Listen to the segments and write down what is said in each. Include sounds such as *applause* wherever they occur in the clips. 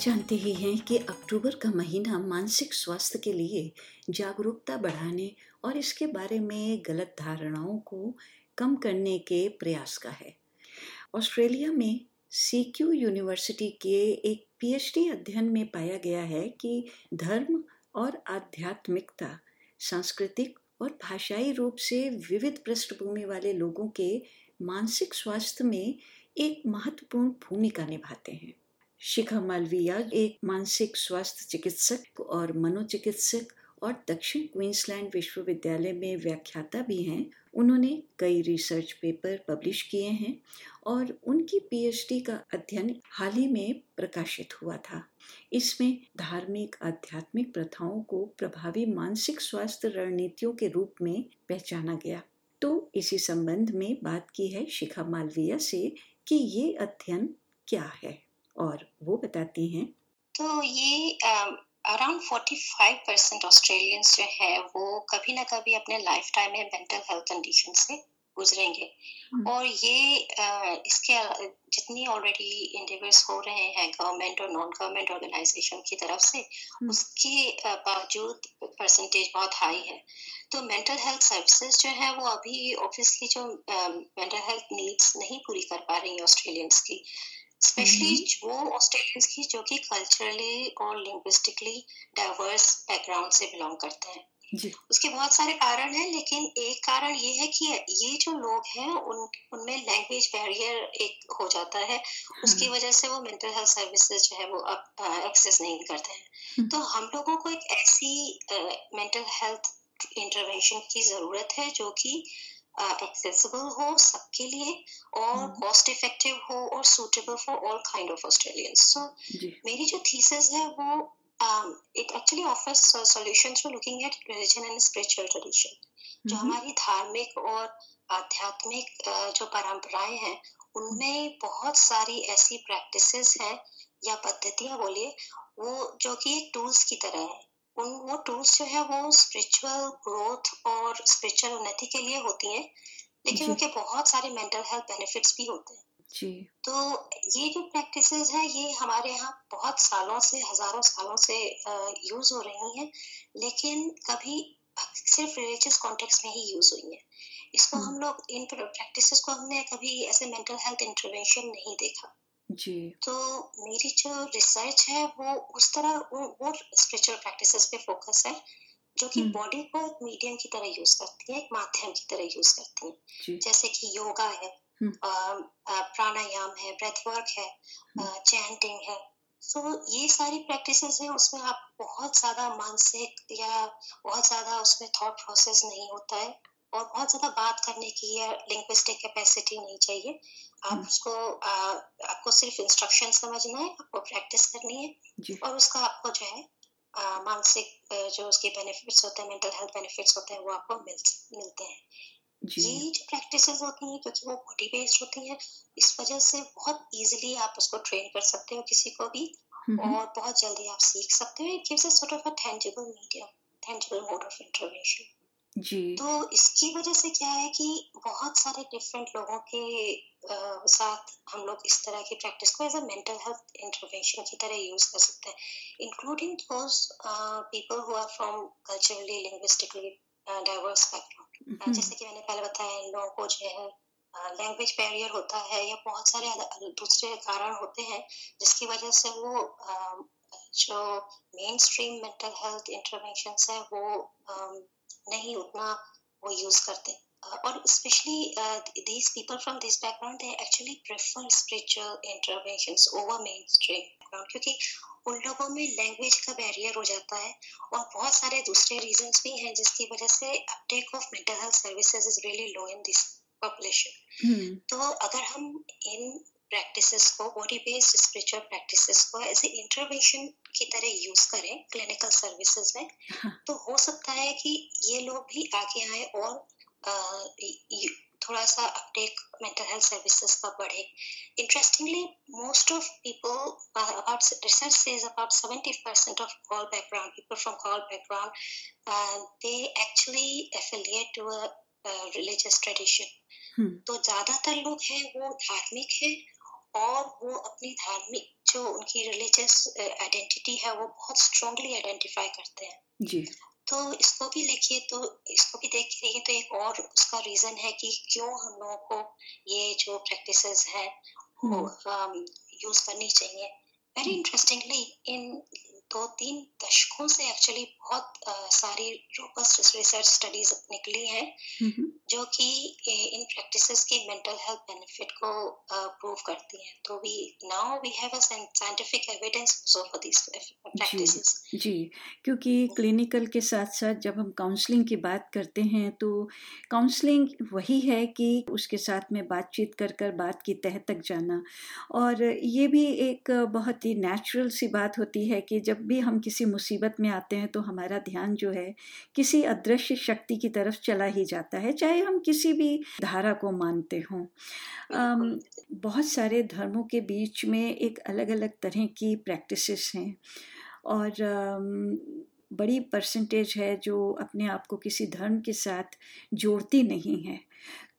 जानते ही हैं कि अक्टूबर का महीना मानसिक स्वास्थ्य के लिए जागरूकता बढ़ाने और इसके बारे में गलत धारणाओं को कम करने के प्रयास का है। ऑस्ट्रेलिया में सीक्यू यूनिवर्सिटी के एक पीएचडी अध्ययन में पाया गया है कि धर्म और आध्यात्मिकता, सांस्कृतिक और भाषाई रूप से विविध पृष्ठभूमि वाले लोगों के मानसिक स्वास्थ्य में एक महत्वपूर्ण भूमिका निभाते हैं। शिखा मालविया, एक मानसिक स्वास्थ्य चिकित्सक और मनोचिकित्सक और दक्षिण क्वींसलैंड विश्वविद्यालय में व्याख्याता भी हैं। उन्होंने कई रिसर्च पेपर पब्लिश किए हैं और उनकी पीएचडी का अध्ययन हाल ही में प्रकाशित हुआ था। इसमें धार्मिक, आध्यात्मिक प्रथाओं को प्रभावी मानसिक स्वास्थ्य रणनीतियों के रूप में पहचाना गया। तो इसी संबंध में बात की है शिखा मालविया से कि ये अध्ययन क्या है। और वो बताती हैं तो ये around forty five percent Australians जो है वो कभी ना कभी अपने लाइफ टाइम में मेंटल हेल्थ कंडीशन से गुजरेंगे हम्म। और ये आ, इसके जितनी ऑलरेडी इंडिविड्स हो रहे हैं गवर्नमेंट और नॉन गवर्नमेंट ऑर्गेनाइजेशन की तरफ़ से हम्म। उसके बावजूद परसेंटेज बहुत हाई है तो मेंटल हेल्थ सर्विसेज़ जो है वो अभी ऑब्वियसली जो मेंटल हेल्थ नीड्स नहीं पूरी कर पा रही है ऑस्ट्रेलियंस की स्पेशली वो ऑस्ट्रेलियंस की जो कि कल्चरली और लिंग्विस्टिकली डाइवर्स बैकग्राउंड से बिलोंग करते हैं जी. उसके बहुत सारे कारण हैं लेकिन एक कारण ये है कि ये जो लोग हैं उन उनमें लैंग्वेज बैरियर एक हो जाता है हाँ. उसकी वजह से वो मेंटल हेल्थ सर्विसेज़ जो है वो अब एक्सेस नहीं करते हैं हाँ. तो हम लोगों को एक ऐसी मेंटल हेल्थ इंटरवेंशन की ज़रूरत है जो कि एक्सेसिबल हो सबके लिए और कॉस्ट hmm. इफ़ेक्टिव हो और suitable for all kind of Australians so मेरी जो थीसिस है वो it actually offers solution through looking at religion and spiritual tradition जो mm-hmm. हमारी धार्मिक और आध्यात्मिक जो परंपराएँ हैं उनमें बहुत सारी ऐसी प्रैक्टिसेस हैं या पद्धतियाँ बोलिए वो जो कि एक टूल्स की तरह है उन वो टूल्स जो है वो स्पिरिचुअल ग्रोथ और स्पिरिचुअल उन्नति के लिए होती हैं लेकिन उनके बहुत सारे मेंटल हेल्थ बेनिफिट्स भी होते हैं। जी। तो ये जो प्रैक्टिस है ये हमारे यहाँ बहुत सालों से हज़ारों सालों से यूज़ हो रही हैं लेकिन कभी सिर्फ़ रिलीजियस कॉन्टेक्स्ट में ही यूज़ हुई है। इसको हम्म। हम लोग इन प्रैक्टिसेस को हमने कभी ऐसे मेंटल हेल्थ इंटरवेंशन नहीं देखा। जी तो मेरी जो रिसर्च है वो उस तरह वो, वो स्पिरिचुअल प्रैक्टिसेस पे फोकस है जो कि बॉडी हम्म। को एक मीडियम की तरह यूज़ करती है एक माध्यम की तरह यूज़ करती है जैसे कि योगा है हम्म। प्राणायाम है ब्रेथ वर्क है चैंटिंग हम्म। है सो so, ये सारी प्रैक्टिसेस हैं उसमें आप बहुत ज़्यादा मानसिक या बहुत ज़्यादा उसमें थॉट प्रोसेस नहीं होता है और बहुत ज़्यादा बात करने की या लिंग्विस्टिक कैपेसिटी नहीं चाहिए। आप हम्म। उसको आ, आपको सिर्फ़ इंस्ट्रक्शन समझना है आपको प्रैक्टिस करनी है और उसका आपको जो है मानसिक जो उसके बेनिफिट्स होते हैं मेंटल हेल्थ बेनिफिट्स होते हैं वो आपको मिल मिलते हैं। ये जो प्रैक्टिस होती हैं क्योंकि वो बॉडी बेस्ड होती हैं इस वजह से बहुत इजीली आप उसको ट्रेन कर सकते हो किसी को भी हम्म। और बहुत जल्दी आप सीख सकते हो। It gives a sort of a tangible medium tangible mode of intervention जी। तो इसकी वजह से क्या है कि बहुत सारे डिफरेंट लोगों के आ, साथ हम लोग इस तरह की प्रैक्टिस को as a mental health intervention की तरह यूज़ कर सकते हैं। Including people who are from culturally linguistically diverse background जैसे कि मैंने पहले बताया इन लोगों को जो है लैंग्वेज बैरियर होता है या बहुत सारे दूसरे कारण होते हैं जिसकी वजह से वो uh, जो main stream mental health intervention है वो um, नहीं उतना वो यूज़ करते। और specially these people from this background they actually prefer spiritual interventions over main stream background क्योंकि उन लोगों में लैंग्वेज का बैरियर हो जाता है और बहुत सारे दूसरे रीजंस भी हैं जिसकी वजह से uptake of mental health services is really low in this population तो अगर हम इन प्रैक्टिसेस को बॉडी बेस्ड स्पिरिचुअल प्रैक्टिसेस को एज ए इंटरवेंशन की तरह यूज़ करें क्लिनिकल सर्विसेज़ में. *laughs* तो हो सकता है कि ये लोग भी आगे आए और आ, थोड़ा सा अपटेक मेंटल हेल्थ सर्विसेज़ का बढ़े। Interestingly most of people about research says about 70% of all background people from all background they actually affiliate to a religious tradition तो ज़्यादातर लोग हैं वो धार्मिक है और वो अपनी धार्मिक जो उनकी रिलीजियस आइडेंटिटी है वो बहुत स्ट्रांगली आइडेंटिफाई करते हैं। जी। तो इसको भी लिखिए तो इसको भी देख देखिए तो एक और उसका रीजन है कि क्यों हम लोगों को ये जो प्रैक्टिस है वो यूज़ हम्म। करनी चाहिए। वेरी इंटरेस्टिंगली इन दो तीन दशकों से एक्चुअली बहुत आ, सारी रोबस्ट रिसर्च स्टडीज़ निकली हैं जो कि इन प्रैक्टिसेस की मेंटल हेल्थ बेनिफिट को प्रूव करती हैं। तो we now we have a scientific evidence for this practices जी क्योंकि क्लिनिकल के साथ साथ जब हम काउंसलिंग की बात करते हैं तो काउंसलिंग वही है कि उसके साथ में बातचीत कर कर बात की तह तक जाना। और ये भी एक बहुत ही नेचुरल सी बात होती है कि जब जब भी हम किसी मुसीबत में आते हैं तो हमारा ध्यान जो है किसी अदृश्य शक्ति की तरफ़ चला ही जाता है चाहे हम किसी भी धारा को मानते हों। बहुत सारे धर्मों के बीच में एक अलग अलग तरह की प्रैक्टिसेस हैं और बड़ी परसेंटेज है जो अपने आप को किसी धर्म के साथ जोड़ती नहीं है।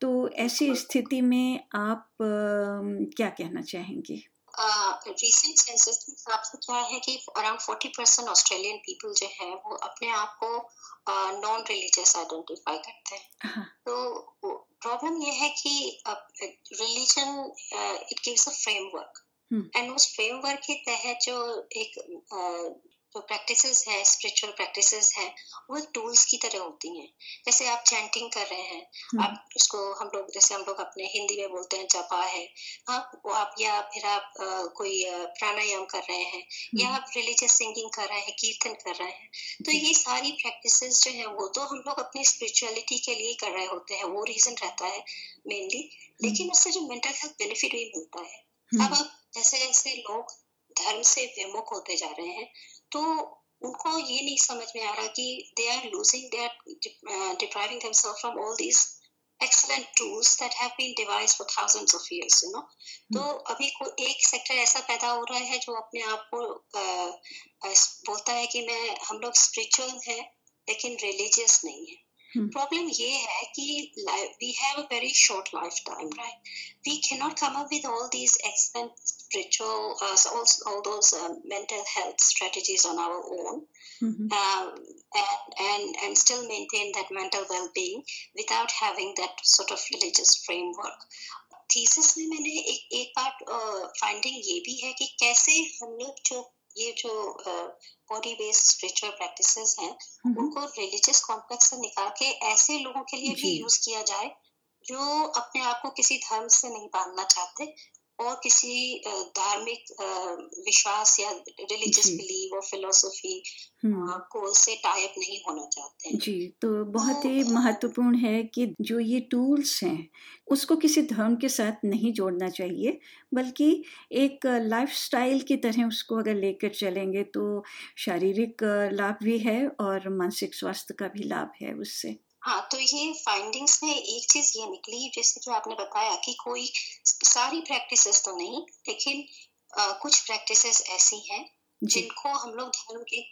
तो ऐसी स्थिति में आप क्या कहना चाहेंगे? रिसेंट सेंसस के हिसाब से क्या है कि around forty percent Australian people जो है वो अपने आप को नॉन रिलीजियस आइडेंटिफाई करते हैं। हाँ। तो प्रॉब्लम ये है कि religion it gives a framework and उस फ्रेमवर्क के तहत जो एक जो प्रैक्टिसेस है स्पिरिचुअल प्रैक्टिसेस है वो टूल्स की तरह होती हैं जैसे आप चैंटिंग कर रहे हैं हम्म। आप उसको हम लोग जैसे हम लोग अपने हिंदी में बोलते हैं जपा है हाँ वो आप या फिर आप आ, कोई प्राणायाम कर रहे हैं या हम्म। आप रिलीजियस सिंगिंग कर रहे हैं कीर्तन कर रहे हैं तो ये सारी प्रैक्टिसेस जो है वो तो हम लोग अपनी स्पिरिचुअलिटी के लिए कर रहे होते हैं वो रीजन रहता है मेनली लेकिन हम्म। उससे जो मेंटल हेल्थ बेनिफिट भी मिलता है अब आप जैसे जैसे लोग धर्म से विमुख होते जा रहे हैं तो उनको ये नहीं समझ में आ रहा कि they are losing they are depriving themselves from all these excellent tools that have been devised for thousands of years you know hmm. तो अभी कोई एक सेक्टर ऐसा पैदा हो रहा है जो अपने आप को uh, uh, बोलता है कि मैं हम लोग स्पिरिचुअल है लेकिन रिलीजियस नहीं है प्रॉब्लम ये है कि we have a very short lifetime right we can not come up with all these expand spiritual uh, all, all those um, mental health strategies on our own mm-hmm. um, and, and and still maintain that mental well-being without having that sort of religious framework thesis में मैंने एक एक बात finding ये भी है कि कैसे हम लोग जो ये जो बॉडी बेस्ड स्पिरिचुअल प्रैक्टिसेस हैं उनको रिलीजियस कॉम्प्लेक्स से निकाल के ऐसे लोगों के लिए भी यूज़ किया जाए जो अपने आप को किसी धर्म से नहीं बांधना चाहते और किसी धार्मिक विश्वास या रिलीजियस बिलीव और फिलोसफी को से टाइप नहीं होना चाहते हैं। जी तो बहुत ही तो, महत्वपूर्ण है कि जो ये टूल्स हैं उसको किसी धर्म के साथ नहीं जोड़ना चाहिए बल्कि एक लाइफस्टाइल की तरह उसको अगर लेकर चलेंगे तो शारीरिक लाभ भी है और मानसिक स्वास्थ्य का भी लाभ है उससे। हाँ तो ये फाइंडिंग्स में एक चीज़ ये निकली जैसे जो आपने बताया कि कोई सारी प्रैक्टिसेस तो नहीं लेकिन आ, कुछ प्रैक्टिसेस ऐसी हैं जिनको हम लोग धर्म के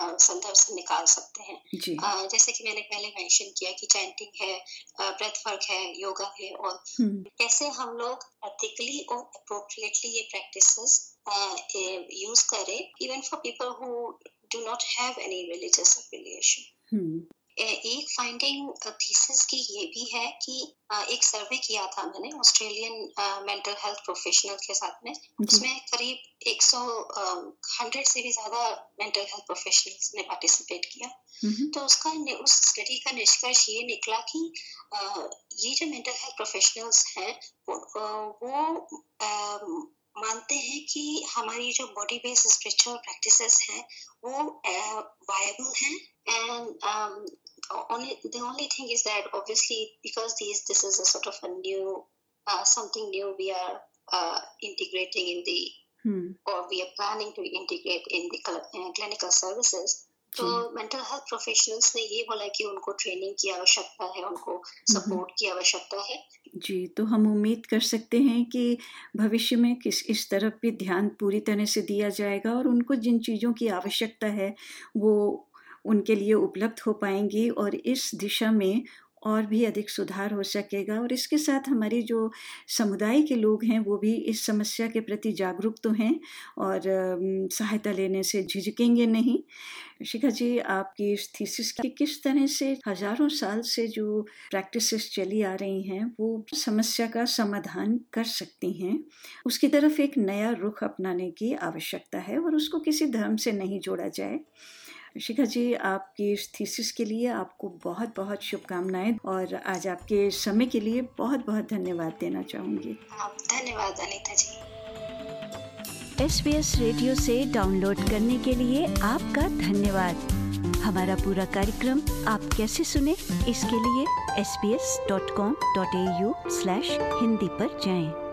संदर्भ से निकाल सकते हैं। आ, जैसे कि मैंने पहले मेंशन किया कि चैंटिंग है ब्रेथ वर्क है योगा है और हम्म। कैसे हम लोग एथिकली और अप्रोप्रिएटली ये प्रैक्टिसेस यूज़ करें even for people who do not have any religious affiliation एक फाइंडिंग थीसिस की ये भी है कि एक सर्वे किया था मैंने ऑस्ट्रेलियन मेंटल हेल्थ प्रोफेशनल के साथ में। उसमें करीब 100 हंड्रेड से भी ज़्यादा मेंटल हेल्थ प्रोफेशनल्स ने पार्टिसिपेट किया। तो उसका उस स्टडी का निष्कर्ष ये निकला कि ये जो मेंटल हेल्थ प्रोफेशनल्स हैं वो, वो मानते हैं कि हमारी जो बॉडी बेस्ड स्पिरिचुअल प्रैक्टिसेस हैं वो वायबल हैं। And only the only thing is that obviously because these this is a sort of a new uh, something new we are uh, integrating in the hmm. or we are planning to integrate in the uh, clinical services तो mental health professionals ने ये बोला कि उनको training की आवश्यकता है उनको सपोर्ट की आवश्यकता है जी तो हम उम्मीद कर सकते हैं कि भविष्य में किस इस तरफ़ भी ध्यान पूरी तरह से दिया जाएगा और उनको जिन चीज़ों की आवश्यकता है वो उनके लिए उपलब्ध हो पाएँगी और इस दिशा में और भी अधिक सुधार हो सकेगा। और इसके साथ हमारी जो समुदाय के लोग हैं, वो भी इस समस्या के प्रति जागरूक तो हैं और सहायता लेने से झिझकेंगे नहीं। शिखा जी, आपकी इस थीसिस की किस तरह से हज़ारों साल से जो प्रैक्टिसेस चली आ रही हैं, वो समस्या का समाधान कर सकती हैं? उसकी तरफ़ एक नया रुख अपनाने की आवश्यकता है और उसको किसी धर्म से नहीं जोड़ा जाए। शिखा जी आपके इस थीसिस के लिए आपको बहुत बहुत शुभकामनाएँ और आज आपके समय के लिए बहुत बहुत धन्यवाद देना चाहूँगी। धन्यवाद Anita ji. S B S radio से डाउनलोड करने के लिए आपका धन्यवाद। हमारा पूरा कार्यक्रम आप कैसे सुने इसके लिए S B S dot com dot A U slash Hindi पर जाएँ।